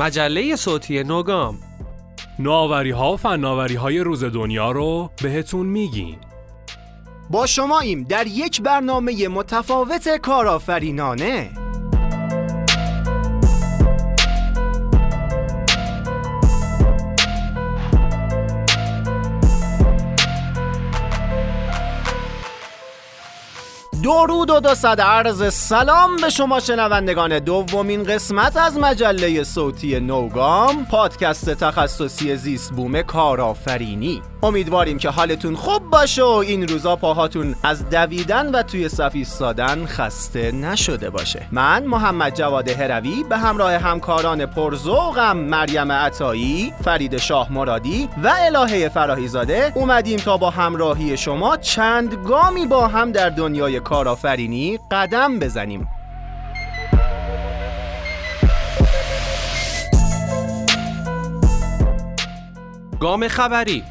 مجله صوتی نوگام. نوآوری ها و فناوری های روز دنیا رو بهتون میگیم. با شما ایم در یک برنامه متفاوت کارآفرینانه. درود و دو صد عرض سلام به شما شنوندگان دومین قسمت از مجله صوتی نوگام پادکست تخصصی زیست بوم کارآفرینی. امیدواریم که حالتون خوب باشه و این روزا پاهاتون از دویدن و توی صف ایستادن خسته نشده باشه. من محمد جواد هروی به همراه همکاران پرزوقم مریم عطایی فرید شاه مرادی و الهه فراهیزاده اومدیم تا با همراهی شما چند گامی با هم در دنیای کارآفرینی قدم بزنیم. گام خبری.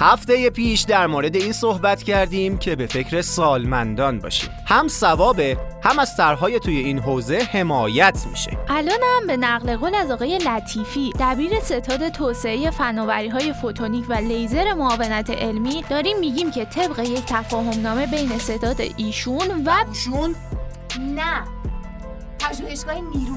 هفته پیش در مورد این صحبت کردیم که به فکر سالمندان باشیم. هم ثوابه هم از طرحهای توی این حوزه حمایت میشه. الانم به نقل قول از آقای لطیفی دبیر ستاد توسعه فناوری های فوتونیک و لیزر معاونت علمی داریم میگیم که طبق یک تفاهم نامه بین ستاد ایشون و ایشون؟ نه. پژوهشگاه نیرو.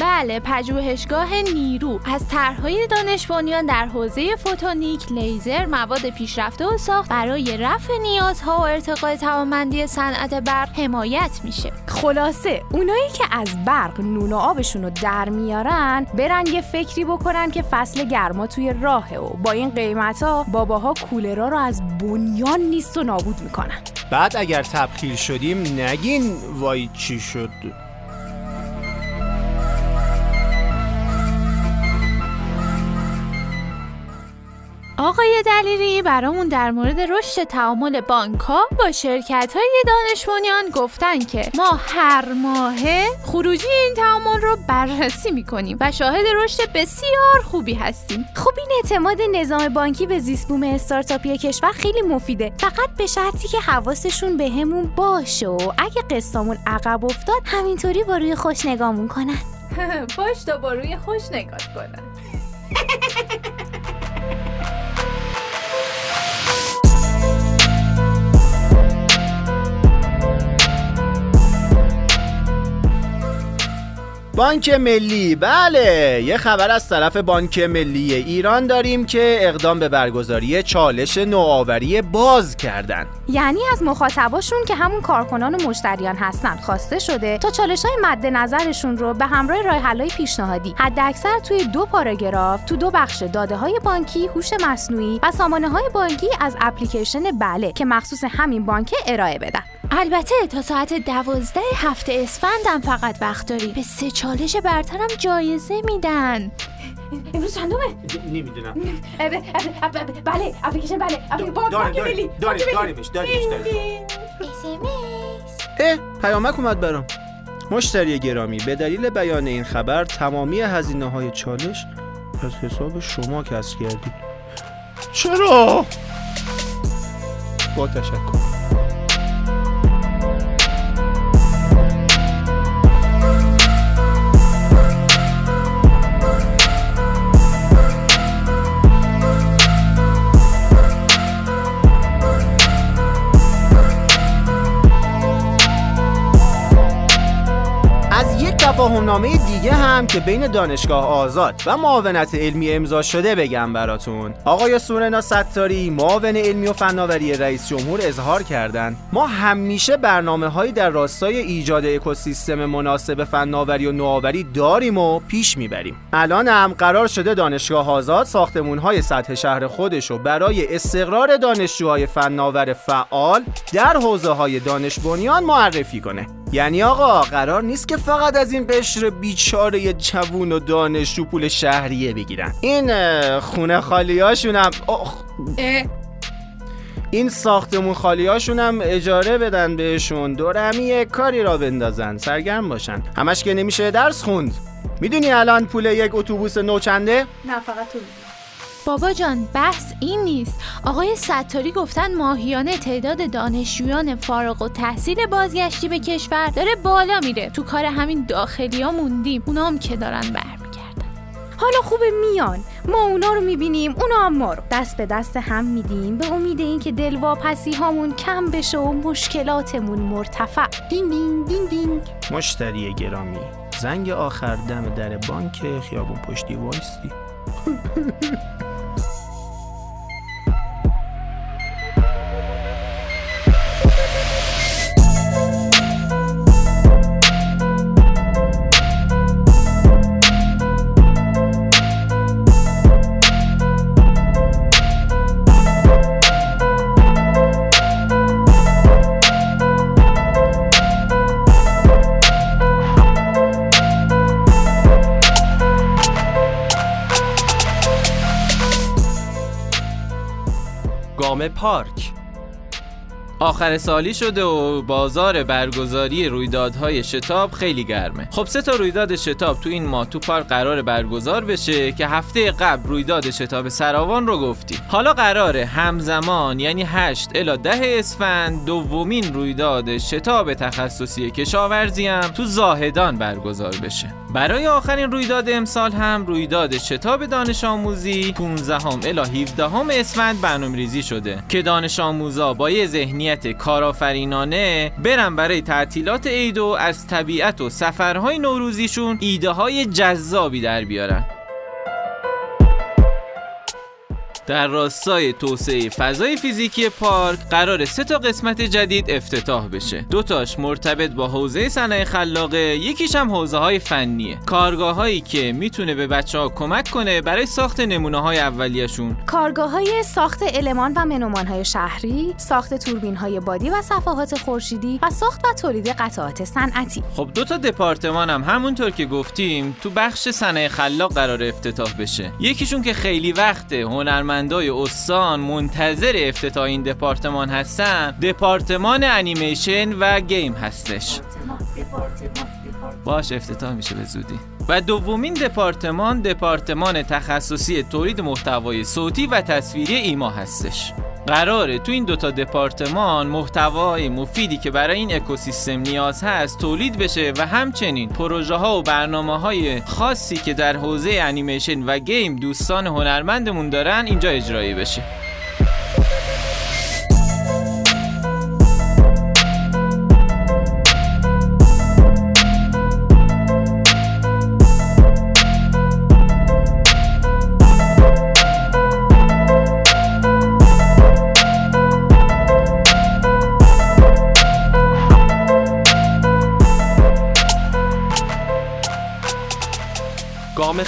بله پژوهشگاه نیرو. از طرحهای دانش بنیان در حوزه فوتونیک، لیزر، مواد پیشرفته و ساخت برای رفع نیازها و ارتقای توانمندی صنعت برق حمایت میشه. خلاصه اونایی که از برق نون و آبشون رو در میارن برن یه فکری بکنن که فصل گرما توی راهه و با این قیمت ها باباها کولرا رو از بنیان نیست و نابود می‌کنن. بعد اگر تبخیر شدیم نگین وای چی شد؟ آقای دلیری برامون در مورد رشد تعامل بانک ها با شرکت های دانش بنیان گفتن که ما هر ماه خروجی این تعامل رو بررسی می‌کنیم و شاهد رشد بسیار خوبی هستیم. خب این اعتماد نظام بانکی به زیست بوم استارتاپی کشور خیلی مفیده. فقط به شرطی که حواسشون بهمون به باشه و اگه قسطامون عقب افتاد همینطوری با روی خوش نگامون کنن. باش تا با روی خوش نگاه کنن. بانک ملی. بله یه خبر از طرف بانک ملی ایران داریم که اقدام به برگزاری چالش نوآوری باز کردن. یعنی از مخاطباشون که همون کارکنان و مشتریان هستن خواسته شده تا چالش های مد نظرشون رو به همراه راه حلای پیشنهادی حداکثر توی دو پاراگراف تو دو بخش داده های بانکی هوش مصنوعی و سامانه های بانکی از اپلیکیشن بله که مخصوص همین بانک ارائه بدن. البته تا ساعت دوازده هفته اسفندم فقط وقت داری. به سه چالش برترم جایزه میدن. امروز چندمه؟ نمی‌دونم. بله اپلیکیشن بله. ملی داریمش داریمش داریمش. اه پیامک اومد برام. مشتری گرامی. به دلیل بیان این خبر تمامی هزینه های چالش از حساب شما کسب کردید چرا؟ با تشکر. تفاهمنامه دیگه هم که بین دانشگاه آزاد و معاونت علمی امضا شده بگم براتون. آقای سورنا ستاری معاون علمی و فناوری رئیس جمهور اظهار کردند ما همیشه برنامه هایی در راستای ایجاد اکوسیستم مناسب فناوری و نوآوری داریم و پیش می‌بریم. الان هم قرار شده دانشگاه آزاد ساختمون های سطح شهر خودش رو برای استقرار دانشجوهای فناور فعال در حوزه های دانش بنیان معرفی کنه. یعنی آقا قرار نیست که فقط از این قشر بیچاره جوون و دانشجو پول شهریه بگیرن. این خونه خالیاشون هم این ساختمون خالیاشون هم اجاره بدن بهشون دورمی کاری را بندازن سرگرم باشن. همش که نمیشه درس خوند. می‌دونی الان پول یک اتوبوس نو چنده؟ نه فقط تو بابا جان بحث این نیست. آقای ستاری گفتن ماهیانه تعداد دانشجویان فارغ و تحصیل بازگشتی به کشور داره بالا میره. تو کار همین داخلی ها موندیم اونام که دارن برمیگردن. حالا خوبه میان. ما اونا رو می‌بینیم اونا هم ما رو. دست به دست هم میدیم. به امید اینکه دلواپسی هامون کم بشه و مشکلاتمون مرتفع. دین دین دین دین. مشتری گرامی. زنگ آخر دم در بانک خیابون پشتی وایستی. پارک. آخر سالی شده و بازار برگزاری رویدادهای شتاب خیلی گرمه. خب سه تا رویداد شتاب تو این ماه تو پارک قرار برگزار بشه که هفته قبل رویداد شتاب سراوان رو گفتی. حالا قراره همزمان یعنی 8 الا 10 اسفند دومین رویداد شتاب تخصصی کشاورزی هم تو زاهدان برگزار بشه. برای آخرین رویداد امسال هم رویداد شتاب دانش آموزی 15 هم الا 17 هم اسفند برنامه شده که دانش آموزا با یه ذهنیت کارآفرینانه برن برای تعطیلات عید و از طبیعت و سفرهای نوروزیشون ایده های جذابی در بیارن. در راستای توسعه فضای فیزیکی پارک قرار سه تا قسمت جدید افتتاح بشه. دو تاش مرتبط با حوزه صنایع خلاقه یکیش هم حوزه های فنیه. کارگاه هایی که می‌تونه به بچه ها کمک کنه برای ساخت نمونه های اولیشون کارگاه های ساخت المان و منومان های شهری ساخت توربین های بادی و صفحات خورشیدی و ساخت و تولید قطعات صنعتی. خب دو تا دپارتمان هم همونطور که گفتیم تو بخش صنایع خلاق قرار افتتاح بشه. یکیشون که خیلی وقت هنرمندای استان منتظر افتتاح این دپارتمان هستن دپارتمان انیمیشن و game هستش. باش افتتاح میشه به زودی. و دومین دپارتمان دپارتمان تخصصی تولید محتوای صوتی و تصویری ایما هستش. قراره تو این دوتا دپارتمان محتوای مفیدی که برای این اکوسیستم نیاز هست تولید بشه و همچنین پروژه ها و برنامه های خاصی که در حوزه انیمیشن و game دوستان هنرمندمون دارن اینجا اجرایی بشه.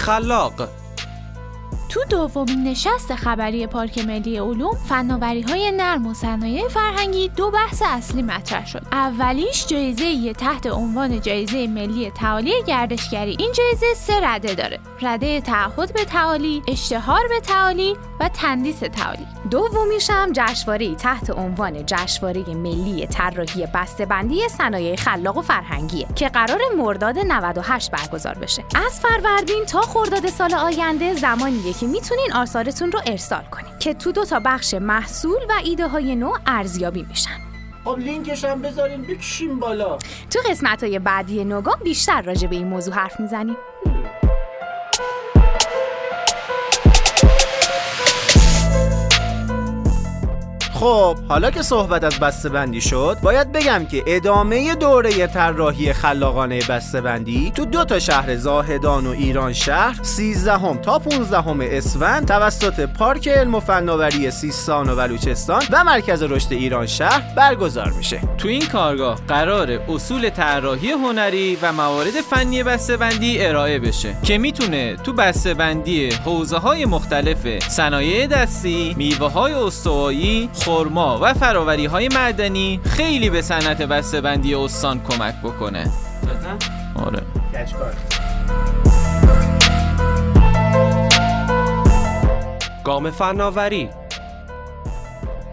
خلاق. تو دومین نشست خبری پارک ملی علوم فناوری های نرم و صنایع فرهنگی دو بحث اصلی مطرح شد. اولیش جایزه تحت عنوان جایزه ملی تعالی گردشگری. این جایزه سه رده داره. رده تعهد به تعالی اشتهار به تعالی و تندیس تعالی دومیش هم جشنواره تحت عنوان جشنواره ملی طراحی بسته‌بندی صنایع خلاق و فرهنگیه که قرار مرداد 98 برگزار بشه. از فروردین تا خرداد سال آینده زمانیه که می‌تونین آثارتون رو ارسال کنین که تو دو تا بخش محصول و ایده های نو ارزیابی میشن. خب لینکش هم بذارین بکشیم بالا. تو قسمت های بعدی نوگام بیشتر راجع به این موضوع حرف می‌زنیم. خب حالا که صحبت از بسته‌بندی شد باید بگم که ادامه دوره طراحی خلاقانه بسته‌بندی تو دو تا شهر زاهدان و ایران شهر 13 تا 15 اسفند توسط پارک علم و فناوری سیستان و بلوچستان و مرکز رشد ایران شهر برگزار میشه. تو این کارگاه قرار اصول طراحی هنری و موارد فنی بسته‌بندی ارائه بشه که می‌تونه تو بسته‌بندی حوزه های مختلف صنایع دستی، میوه های استوایی، خرما و فراوری های معدنی خیلی به صنعت بسته‌بندی استان کمک بکنه. آره. گام فناوری.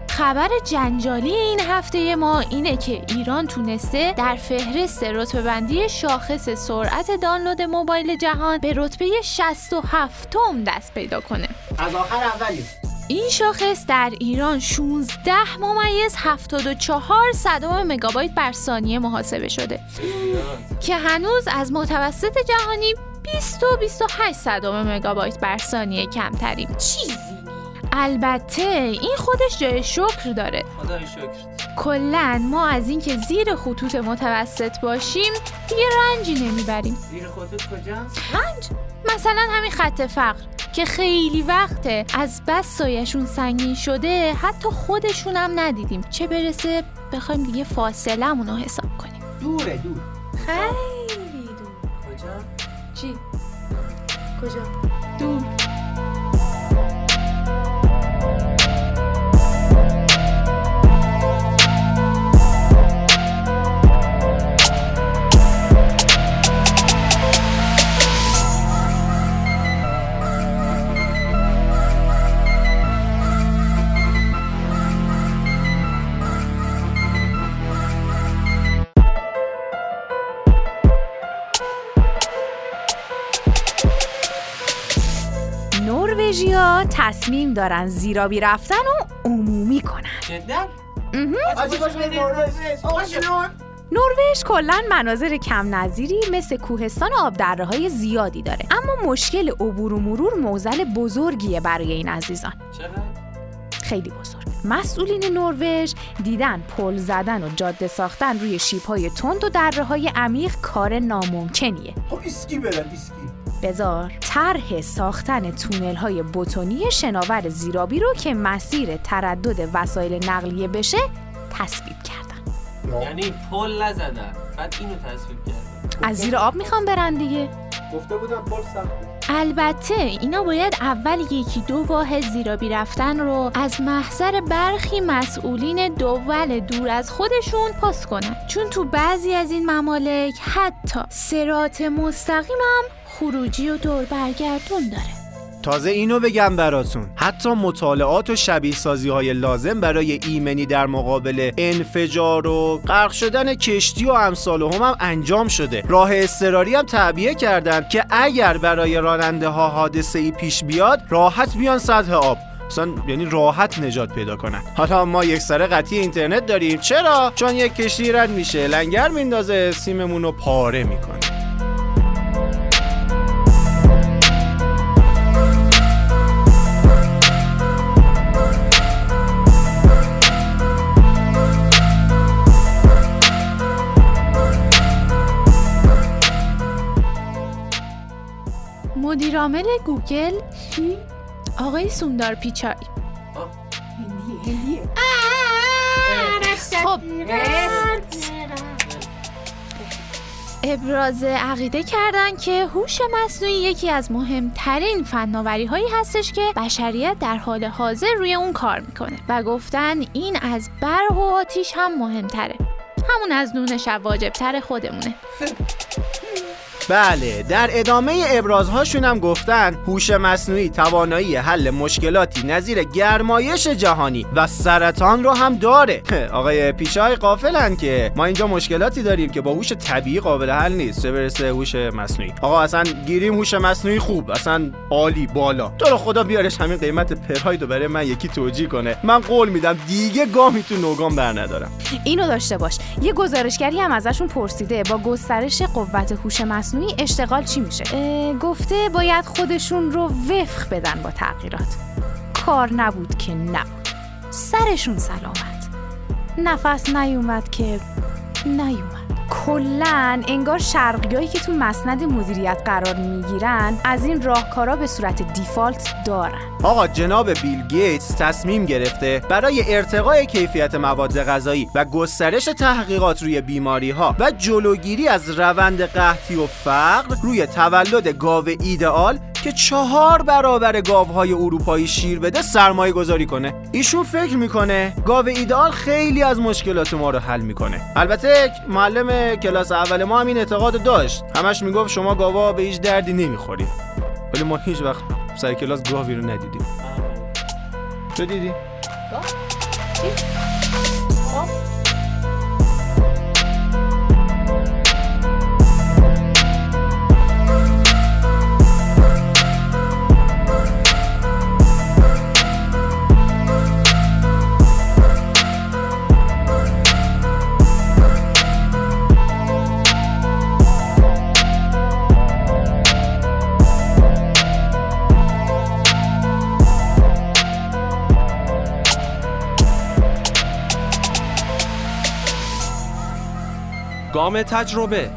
خبر جنجالی این هفته ما اینه که ایران تونسته در فهرست رتبه بندی شاخص سرعت دانلود موبایل جهان به رتبه 67 م دست پیدا کنه. از آخر اولی این شاخص در ایران 16 ممیز 74 صدم مگابایت بر ثانیه محاسبه شده. که هنوز از متوسط جهانی 20 و 28 صدم مگابایت بر ثانیه کمتریم. چیزی. البته این خودش جای شکر داره. خدای شکر. کلا ما از اینکه زیر خطوط متوسط باشیم دیگه رنجی نمی‌بریم. زیر خطوط کجاست؟ مثلا همین خط فقر. که خیلی وقته از بس سایشون سنگین شده حتی خودشون هم ندیدیم چه برسه بخوایم دیگه فاصله رو حساب کنیم دوره دور خیلی دور کجا؟ چی؟ کجا؟ دور تصمیم دارن زیرابی رفتن و عمومی کنن. جدا؟ نروژ. کلا مناظر کم نظیری مثل کوهستان و آبدره های زیادی داره. اما مشکل عبور و مرور موزل بزرگیه برای این عزیزان؟ خیلی بزرگ. مسئولین نروژ دیدن پل زدن و جاده ساختن روی شیب‌های تند و دره های عمیق کار ناممکنیه. خب اسکی برن اسکی. بزار طرح ساختن تونل های بتونی شناور زیرابی رو که مسیر تردد وسایل نقلیه بشه تصویب کردن. یعنی پل نزدن بعد اینو تصویب کردن. از زیر آب می‌خوام برن دیگه. گفته بودم پل سخته. البته اینا باید اول یکی دو واحد زیرابی رفتن رو از محضر برخی مسئولین دول دور از خودشون پاس کنن. چون تو بعضی از این ممالک حتی سرات مستقیم هم خروجی و دور برگردون داره. تازه اینو بگم براتون. حتی مطالعات و شبیه سازی های لازم برای ایمنی در مقابل انفجار و غرق شدن کشتی و امثال هم, هم انجام شده. راه اضطراری هم تعبیه کردن که اگر برای راننده ها حادثه ای پیش بیاد راحت بیان سطح آب. اصلا یعنی راحت نجات پیدا کنن. حالا ما یک سر قطعی اینترنت داریم. چرا؟ چون یک کشتی رد میشه. لنگر میندازه سیممون رو پاره می‌کنه. مدیرعامل گوگل آقای سوندار پیچای. خب. ابراز عقیده کردن که هوش مصنوعی یکی از مهمترین فناوری هایی هستش که بشریت در حال حاضر روی اون کار می‌کنه. و گفتن این از برق و آتیش هم مهمتره. همون از نون شب واجبتر خودمونه. بله در ادامه ابرازهاشون هم گفتن هوش مصنوعی توانایی حل مشکلاتی نظیر گرمایش جهانی و سرطان رو هم داره. آقای پیشای قافلن که ما اینجا مشکلاتی داریم که با هوش طبیعی قابل حل نیست. چه برسه هوش مصنوعی. آقا اصلا گیریم هوش مصنوعی خوب اصلا عالی بالا. تو رو خدا بیارش همین قیمت پرهاید رو برای من یکی توجیه کنه. من قول میدم دیگه گامی تو نوگام بر ندارم. اینو داشته باش. یه گزارشگری هم ازشون پرسیده با گسترش قوت هوش مصنوعی اشتغال چی میشه؟ گفته باید خودشون رو وفق بدن با تغییرات. کار نبود که نبود سرشون سلامت. نفس نیومد که نیومد. کلا انگار شرقیایی که تو مسند مدیریت قرار می‌گیرن از این راهکارا به صورت دیفالت دارن. آقا جناب بیل گیتس تصمیم گرفته برای ارتقای کیفیت مواد غذایی و گسترش تحقیقات روی بیماری ها و جلوگیری از روند قحطی و فقر روی تولد گاو ایدئال که چهار برابر گاوهای اروپایی شیر بده سرمایه گذاری کنه. ایشون فکر می‌کنه گاو ایدئال خیلی از مشکلات ما رو حل می‌کنه. البته معلم کلاس اول ما هم این اعتقاد داشت. همش می‌گفت شما گاوا به هیچ دردی نمی‌خورید. ولی ما هیچ وقت سر کلاس گاوی رو ندیدیم. تو دیدی؟ گام تجربه.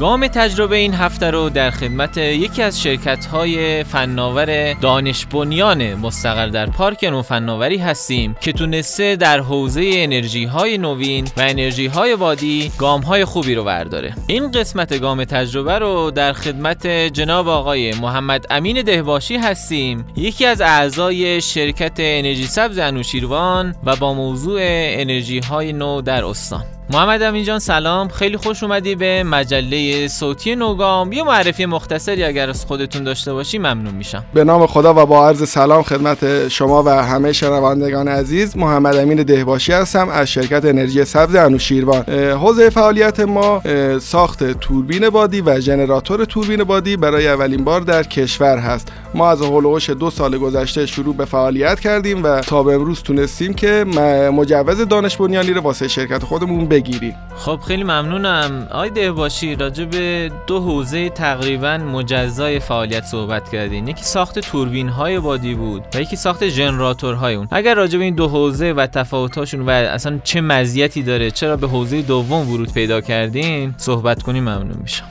گام تجربه این هفته رو در خدمت یکی از شرکت های فناور دانش بنیان مستقر در پارک نو فناوری هستیم که تونسته در حوزه انرژی های نوین و انرژی های بادی گام های خوبی رو برداره. این قسمت گام تجربه رو در خدمت جناب آقای محمد امین دهباشی هستیم یکی از اعضای شرکت انرژی سبز انوشیروان و با موضوع انرژی های نو در استان. محمد امین جان سلام. خیلی خوش اومدی به مجله صوتی نوگام. یه معرفی مختصری اگر از خودتون داشته باشی ممنون میشم. به نام خدا و با عرض سلام خدمت شما و همه شنوندگان عزیز. محمد امین دهباشی هستم از شرکت انرژی سبز انوشیروان. حوزه فعالیت ما ساخت توربین بادی و ژنراتور توربین بادی برای اولین بار در کشور هست. ما از هولوش دو سال گذشته شروع به فعالیت کردیم و تا به امروز تونستیم که مجوز دانش بنیانی رو واسه شرکت خودمون بگیریم. خب خیلی ممنونم. آقای دهباشی راجع به دو حوزه تقریبا مجزای فعالیت صحبت کردین. یکی ساخت توربین های بادی بود و یکی ساخت ژنراتورهای اون. اگر راجع به این دو حوزه و تفاوتاشون و اصلا چه مزیتی داره چرا به حوزه دوم ورود پیدا کردین؟ صحبت کنیم ممنون میشم.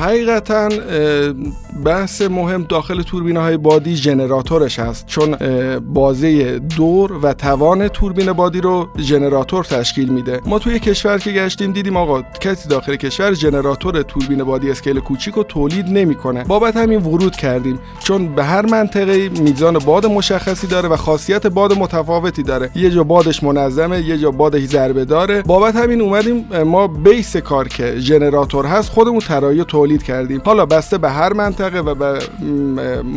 حقیقتا بحث مهم داخل توربین های بادی ژنراتورش هست. چون بازه دور و توان توربین بادی رو ژنراتور تشکیل میده. ما توی کشور که گشتیم دیدیم آقا کسی داخل کشور ژنراتور توربین بادی scale کوچیک رو تولید نمی‌کنه. بابت همین ورود کردیم. چون به هر منطقه میزان باد مشخصی داره و خاصیت باد متفاوتی داره. یه جا بادش منظمه یه جا بادش ضربه داره. بابت همین اومدیم ما base کار که ژنراتور هست خودمون طراحی تولید کردیم. حالا بسته به هر منطقه و به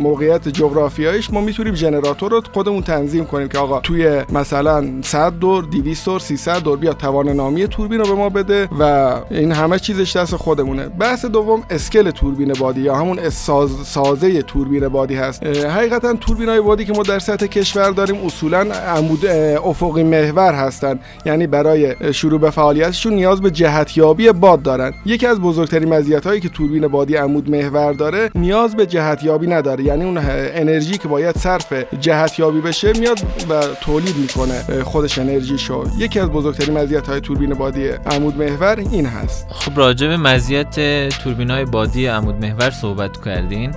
موقعیت جغرافیاییش ما می‌تونیم ژنراتور رو خودمون تنظیم کنیم که آقا توی مثلا 100 دور 200 دور 300 دور بیا توان نامی توربین رو به ما بده و این همه چیزش دست خودمونه. بحث دوم اسکل توربین بادی یا همون ساز سازه توربین بادی هست. حقیقتا توربین های بادی که ما در سطح کشور داریم اصولا عمود افقی محور هستند یعنی برای شروع به فعالیتشون نیاز به جهتیابی باد دارن. یکی از بزرگترین مزیت هایی که توربین بادی عمود محور داره نیاز به جهتیابی نداره. یعنی اون انرژی که باید صرف جهتیابی بشه میاد و تولید می‌کنه. خودش انرژیشو یکی از بزرگترین مزیت های توربین بادی عمود محور این هست. خب راجع به مزیت توربین های بادی عمود محور صحبت کردین.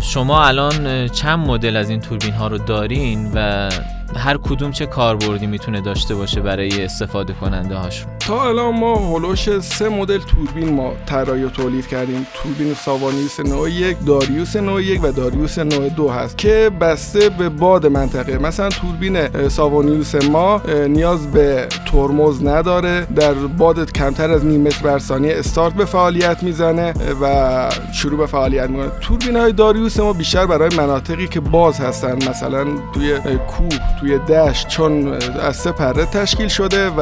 شما الان چند مدل از این توربین ها رو دارین و هر کدوم چه کاربردی می‌تونه داشته باشه برای استفاده کننده هاشون تا الان ما هولوش سه مدل توربین ما طراحی و تولید کردیم. توربین ساوانیوس نوع یک داریوس نوع یک و داریوس نوع دو هست که بسته به باد منطقه. مثلا توربین ساوانیوس ما نیاز به ترمز نداره. در باد کمتر از نیم متر بر ثانیه استارت به فعالیت می‌زنه و شروع به فعالیت می‌کنه. توربین های داریوس ما بیشتر برای مناطقی که باز هستن مثلا توی کوه توی دشت چون از سه پره تشکیل شده و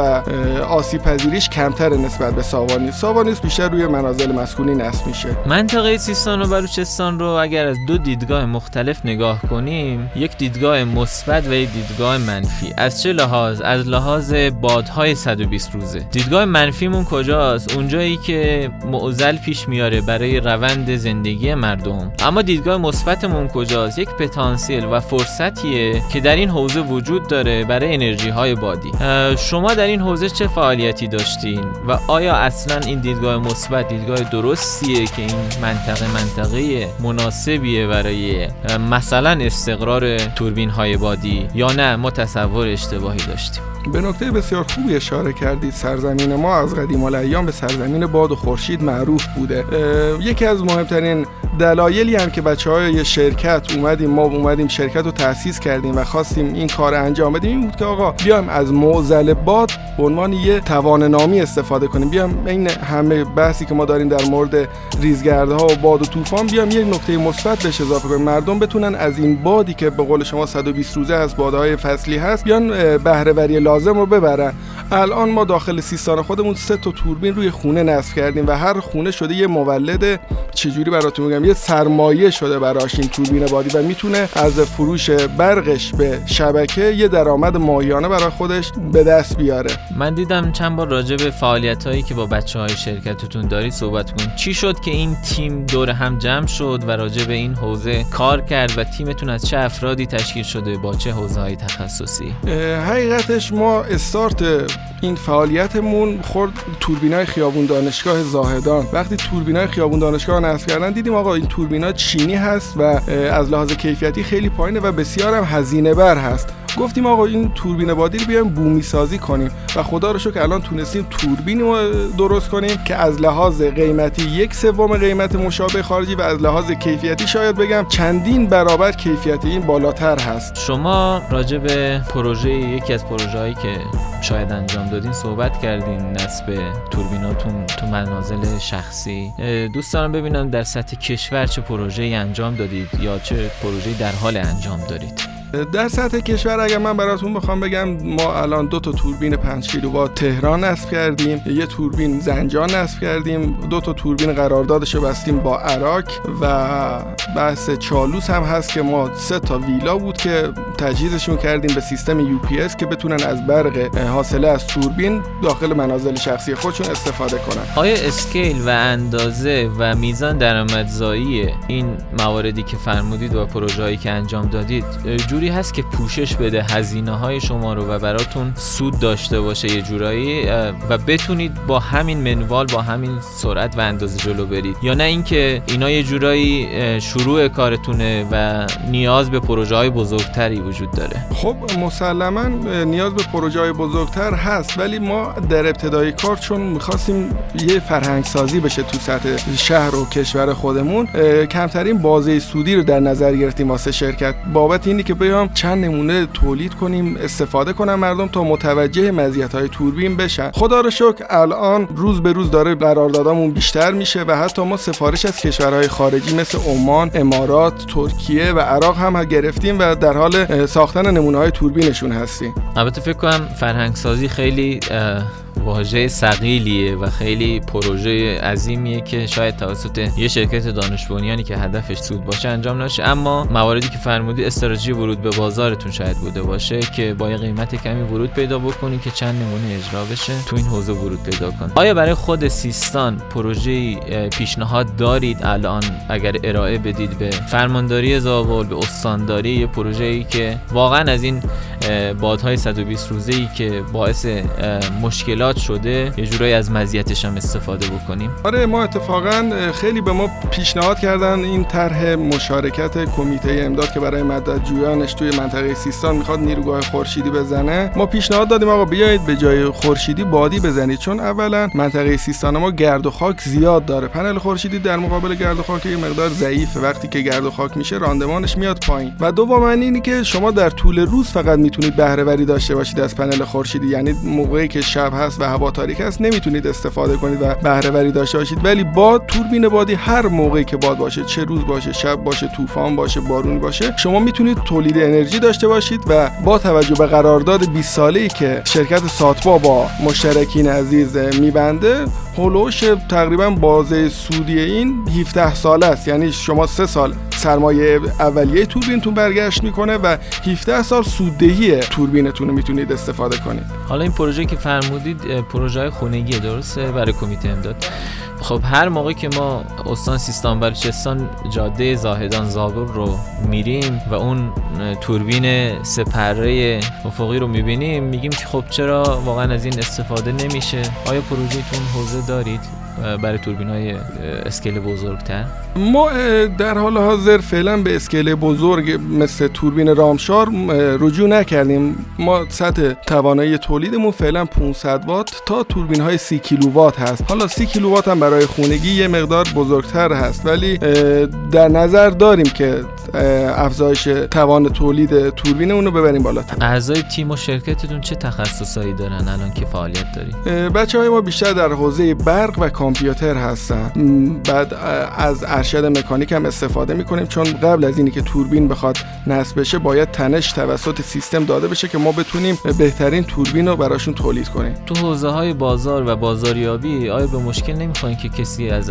آسیب پذیریش کمتر نسبت به ساوانیس ساوانیس بیشتر روی منازل مسکونی نصب میشه. منطقه سیستان و بلوچستان رو اگر از دو دیدگاه مختلف نگاه کنیم یک دیدگاه مثبت و یک دیدگاه منفی. از چه لحاظ؟ از لحاظ بادهای 120 روزه. دیدگاه منفیمون کجاست؟ اونجایی که معضل پیش میاره برای روند زندگی مردم. اما دیدگاه مثبتمون کجاست؟ یک پتانسیل و فرصتیه که در این حوزه وجود داره برای انرژی های بادی شما در این حوزه چه فعالیتی داشتین؟ و آیا اصلا این دیدگاه مثبت دیدگاه درستیه که این منطقه منطقه مناسبیه برای مثلا استقرار توربین های بادی یا نه؟ ما تصور اشتباهی داشتیم. به نکته بسیار خوبی اشاره کردید. سرزمین ما از قدیم الایام به سرزمین باد و خورشید معروف بوده. یکی از مهمترین دلایلی هم که بچه های شرکت اومدیم ما اومدیم شرکت رو تأسیس کردیم و خواستیم این کار انجام بدیم این بود که آقا بیایم از معضل باد به عنوان یه توان نامی استفاده کنیم. بیایم این همه بحثی که ما داریم در مورد ریزگردها و باد و طوفان بیایم یه نکته مثبت بهش اضافه کنیم. مردم بتونن از این بادی که به قول شما 120 روزه از بادهای فصلی هست بیان بهره لازم رو ببرن. الان ما داخل سیستان خودمون سه تا توربین روی خونه نصب کردیم و هر خونه شده یه مولد چجوری براتون میگم یه سرمایه شده براش این توربین بادی و می‌تونه از فروش برقش به شبکه یه درآمد ماهیانه برای خودش به دست بیاره. من دیدم چند بار راجع به فعالیت هایی که با بچه های شرکتتون دارید صحبت کن. چی شد که این تیم دور هم جمع شد و راجع به این حوزه کار کرد و تیمتون از چه افرادی تشکیل شده با چه حوزه های تخصصی حقیقتش ما استارت این فعالیتمون خورد توربینای خیابون دانشگاه زاهدان. وقتی توربینای خیابون دانشگاه نصب کردن دیدیم آقا این توربینا چینی هست و از لحاظ کیفیتی خیلی پایینه و بسیار هم هزینه بر هست. گفتیم آقا این توربین بادی رو بیایم بومی سازی کنیم و خدا رو شکر الان تونستیم توربین رو درست کنیم که از لحاظ قیمتی یک سوم قیمت مشابه خارجی و از لحاظ کیفیتی شاید بگم چندین برابر کیفیتی این بالاتر هست. شما راجع به پروژه یکی از پروژه هایی که شاید انجام دادین صحبت کردین نصب توربیناتون تو منازل شخصی. دوست دارم ببینم در سطح کشور چه پروژه انجام دادید یا چه پروژه در حال انجام دارید. در سطح کشور اگر من براتون بخوام بگم ما الان دو تا توربین 5 کیلووات تهران نصب کردیم یه توربین زنجان نصب کردیم دو تا توربین قراردادش رو بستیم با عراق و بحث چالوس هم هست که ما سه تا ویلا بود که تجهیزشون کردیم به سیستم UPS که بتونن از برق حاصله از توربین داخل منازل شخصی خودشون استفاده کنن. آیا scale و اندازه و میزان درآمدزایی این مواردی که فرمودید و پروژه‌ای که انجام دادید جوری هست که پوشش بده هزینه های شما رو و براتون سود داشته باشه یه جورایی و بتونید با همین منوال با همین سرعت و اندازه جلو برید. یا نه اینکه اینا یه جورایی شروع کارتونه و نیاز به پروژه های بزرگتری وجود داره. خب مسلما نیاز به پروژه های بزرگتر هست ولی ما در ابتدای کار چون می‌خواستیم یه فرهنگ سازی بشه تو سطح شهر و کشور خودمون کمترین بازه سودی رو در نظر گرفتیم واسه شرکت. بابت اینی که بیام چند نمونه تولید کنیم استفاده کنم مردم تا متوجه مزیت های توربین بشن. خدا رو شکر الان روز به روز داره قراردادامون بیشتر میشه و حتی ما سفارش از کشورهای خارجی مثل عمان، امارات، ترکیه و عراق هم گرفتیم و در حال ساختن نمونه های توربینشون هستیم. البته فکر کنم فرهنگ سازی خیلی واژه سقیلیه و خیلی پروژه عظیمیه که شاید توسط یه شرکت دانش بنیانی که هدفش سود باشه انجام نشه. اما مواردی که فرمودی استراتژی ورود به بازارتون شاید بوده باشه که با قیمت کمی ورود پیدا بکنی که چند نمونه اجرا بشه تو این حوزه ورود پیدا کن. آیا برای خود سیستان پروژه پیشنهاد دارید الان؟ اگر ارائه بدید به فرمانداری زاول به استانداری یه پروژه ای که واقعا از این بادهای 120 روزه ای که باعث مشکلات شده یه جورایی از مزیتش هم استفاده بکنیم. آره ما اتفاقا خیلی به ما پیشنهاد کردن این طرح مشارکت کمیته امداد که برای مدد جویانش توی منطقه سیستان می‌خواد نیروگاه خورشیدی بزنه. ما پیشنهاد دادیم آقا بیایید به جای خورشیدی بادی بزنید. چون اولا منطقه سیستان ما گرد و خاک زیاد داره. پنل خورشیدی در مقابل گرد و خاک یه مقدار ضعیف وقتی که گرد و خاک میشه راندمانش میاد پایین. و دوم اینی که شما در طول روز فقط می‌تونید بهره وری داشته باشید از پنل خورشیدی. یعنی موقعی که شب هست و هوا تاریک هست نمی‌تونید استفاده کنید و بهره وری داشته باشید. ولی با توربین بادی هر موقعی که باد باشه چه روز باشه شب باشه طوفان باشه بارون باشه شما می‌تونید تولید انرژی داشته باشید و با توجه به قرارداد 20 ساله‌ای که شرکت ساتبا با مشترکین عزیز میبنده هولوش تقریبا بازه سودی این 17 ساله است. یعنی شما سه سال سرمایه اولیه توربینتون برگشت می‌کنه و 17 سال سوددهی توربینتون رو می‌تونید استفاده کنید. حالا این پروژه که فرمودید پروژه خونگی درسته؟ برای کمیته امداد. خب هر موقع که ما استان سیستان بلوچستان جاده زاهدان زابل رو میریم و اون توربین سپره افقی رو می‌بینیم میگیم که خب چرا واقعا از این استفاده نمیشه؟ آیا پروژهتون حوزه دارید؟ برای توربین های اسکیل بزرگتر. ما در حال حاضر فعلا به اسکیل بزرگ مثل توربین رامشار رجوع نکردیم. ما سطح توانایی تولیدمون فعلا 500 وات تا توربین های 30 کیلووات هست. حالا 30 کیلووات هم برای خونگی یه مقدار بزرگتر هست ولی در نظر داریم که افزایش توان تولید توربین اونو ببریم بالاتر. اعضای تیم و شرکتتون چه تخصصایی دارن؟ الان که فعالیت دارید؟ بچه های ما بیشتر در حوزه برق و کامپیوتر هستن. بعد از ارشد مکانیک هم استفاده می‌کنیم چون قبل از اینی که توربین بخواد نصب بشه باید تنش توسط سیستم داده بشه که ما بتونیم بهترین توربین رو براشون تولید کنیم. تو حوزه های بازار و بازاریابی آیا به مشکل نمی‌خواین که کسی از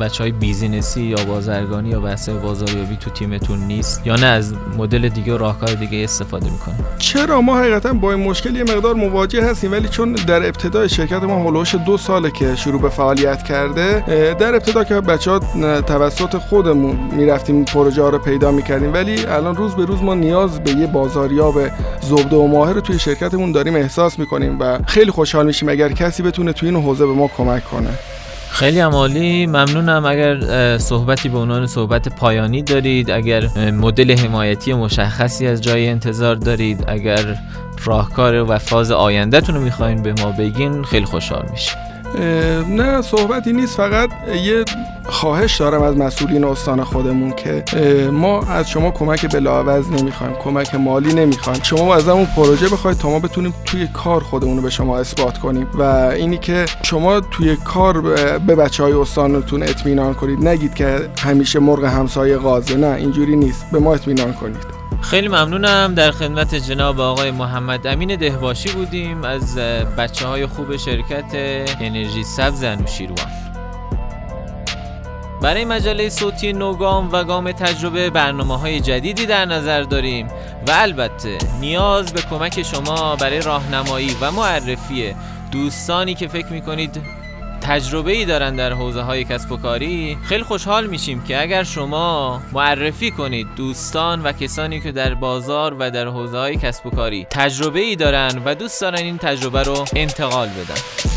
بچه های بیزینسی یا بازرگانی یا بحث بازاریابی تو تیمتون نیست یا نه؟ از مدل دیگه و راهکار دیگه استفاده می‌کنه چرا؟ ما حقیقتا با این مشکل یه مقدار مواجه هستیم ولی چون در ابتدای شرکت ما هلوش دو ساله که شروع به فعالیت کرده در ابتدا که بچه ها توسط خودمون می‌رفتیم پروژه ها رو پیدا می‌کردیم ولی الان روز به روز ما نیاز به یه بازاریاب زبده و ماهر رو توی شرکتمون داریم احساس می‌کنیم و خیلی خوشحال میشیم اگر کسی بتونه توی این حوزه به ما کمک کنه. خیلی عمالی ممنونم. اگر صحبتی به عنوان صحبت پایانی دارید اگر مدل حمایتی مشخصی از جای انتظار دارید اگر راهکار و فاز آیندهتون رو می‌خواین به ما بگین خیلی خوشحال میشیم. نه صحبتی نیست فقط یه خواهش دارم از مسئولین استان خودمون که ما از شما کمک بلاعوض نمی‌خوایم کمک مالی نمی‌خوایم. شما از همون پروژه بخواید تا ما بتونیم توی کار خودمون رو به شما اثبات کنیم. و اینی که شما توی کار به بچه های استانتون اطمینان کنید. نگید که همیشه مرغ همسایه غازه نه اینجوری نیست. به ما اطمینان کنید. خیلی ممنونم. در خدمت جناب آقای محمد امین دهباشی بودیم از بچه های خوب شرکت انرژی سبز انوشیروان. برای مجله صوتی نوگام و گام تجربه برنامه های جدیدی در نظر داریم و البته نیاز به کمک شما برای راهنمایی و معرفی دوستانی که فکر می‌کنید تجربه ای دارن در حوزه های کسب و کاری خیلی خوشحال میشیم که اگر شما معرفی کنید دوستان و کسانی که در بازار و در حوزه های کسب و کاری تجربه ای دارن و دوست دارن این تجربه رو انتقال بدن.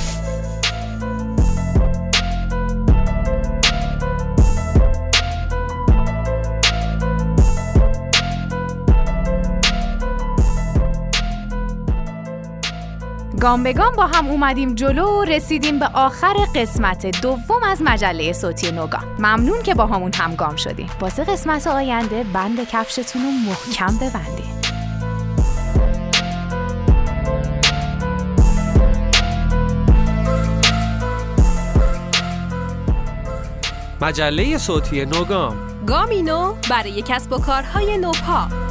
گام به گام با هم اومدیم جلو و رسیدیم به آخر قسمت دوم از مجله صوتی نوگام ممنون که با همون همگام شدیم. واسه قسمت آینده بند کفشتون رو محکم ببندید. مجله صوتی نوگام. گامینو برای کسب و کارهای نوپا.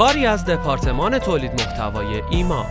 کاری از دپارتمان تولید محتوای ایما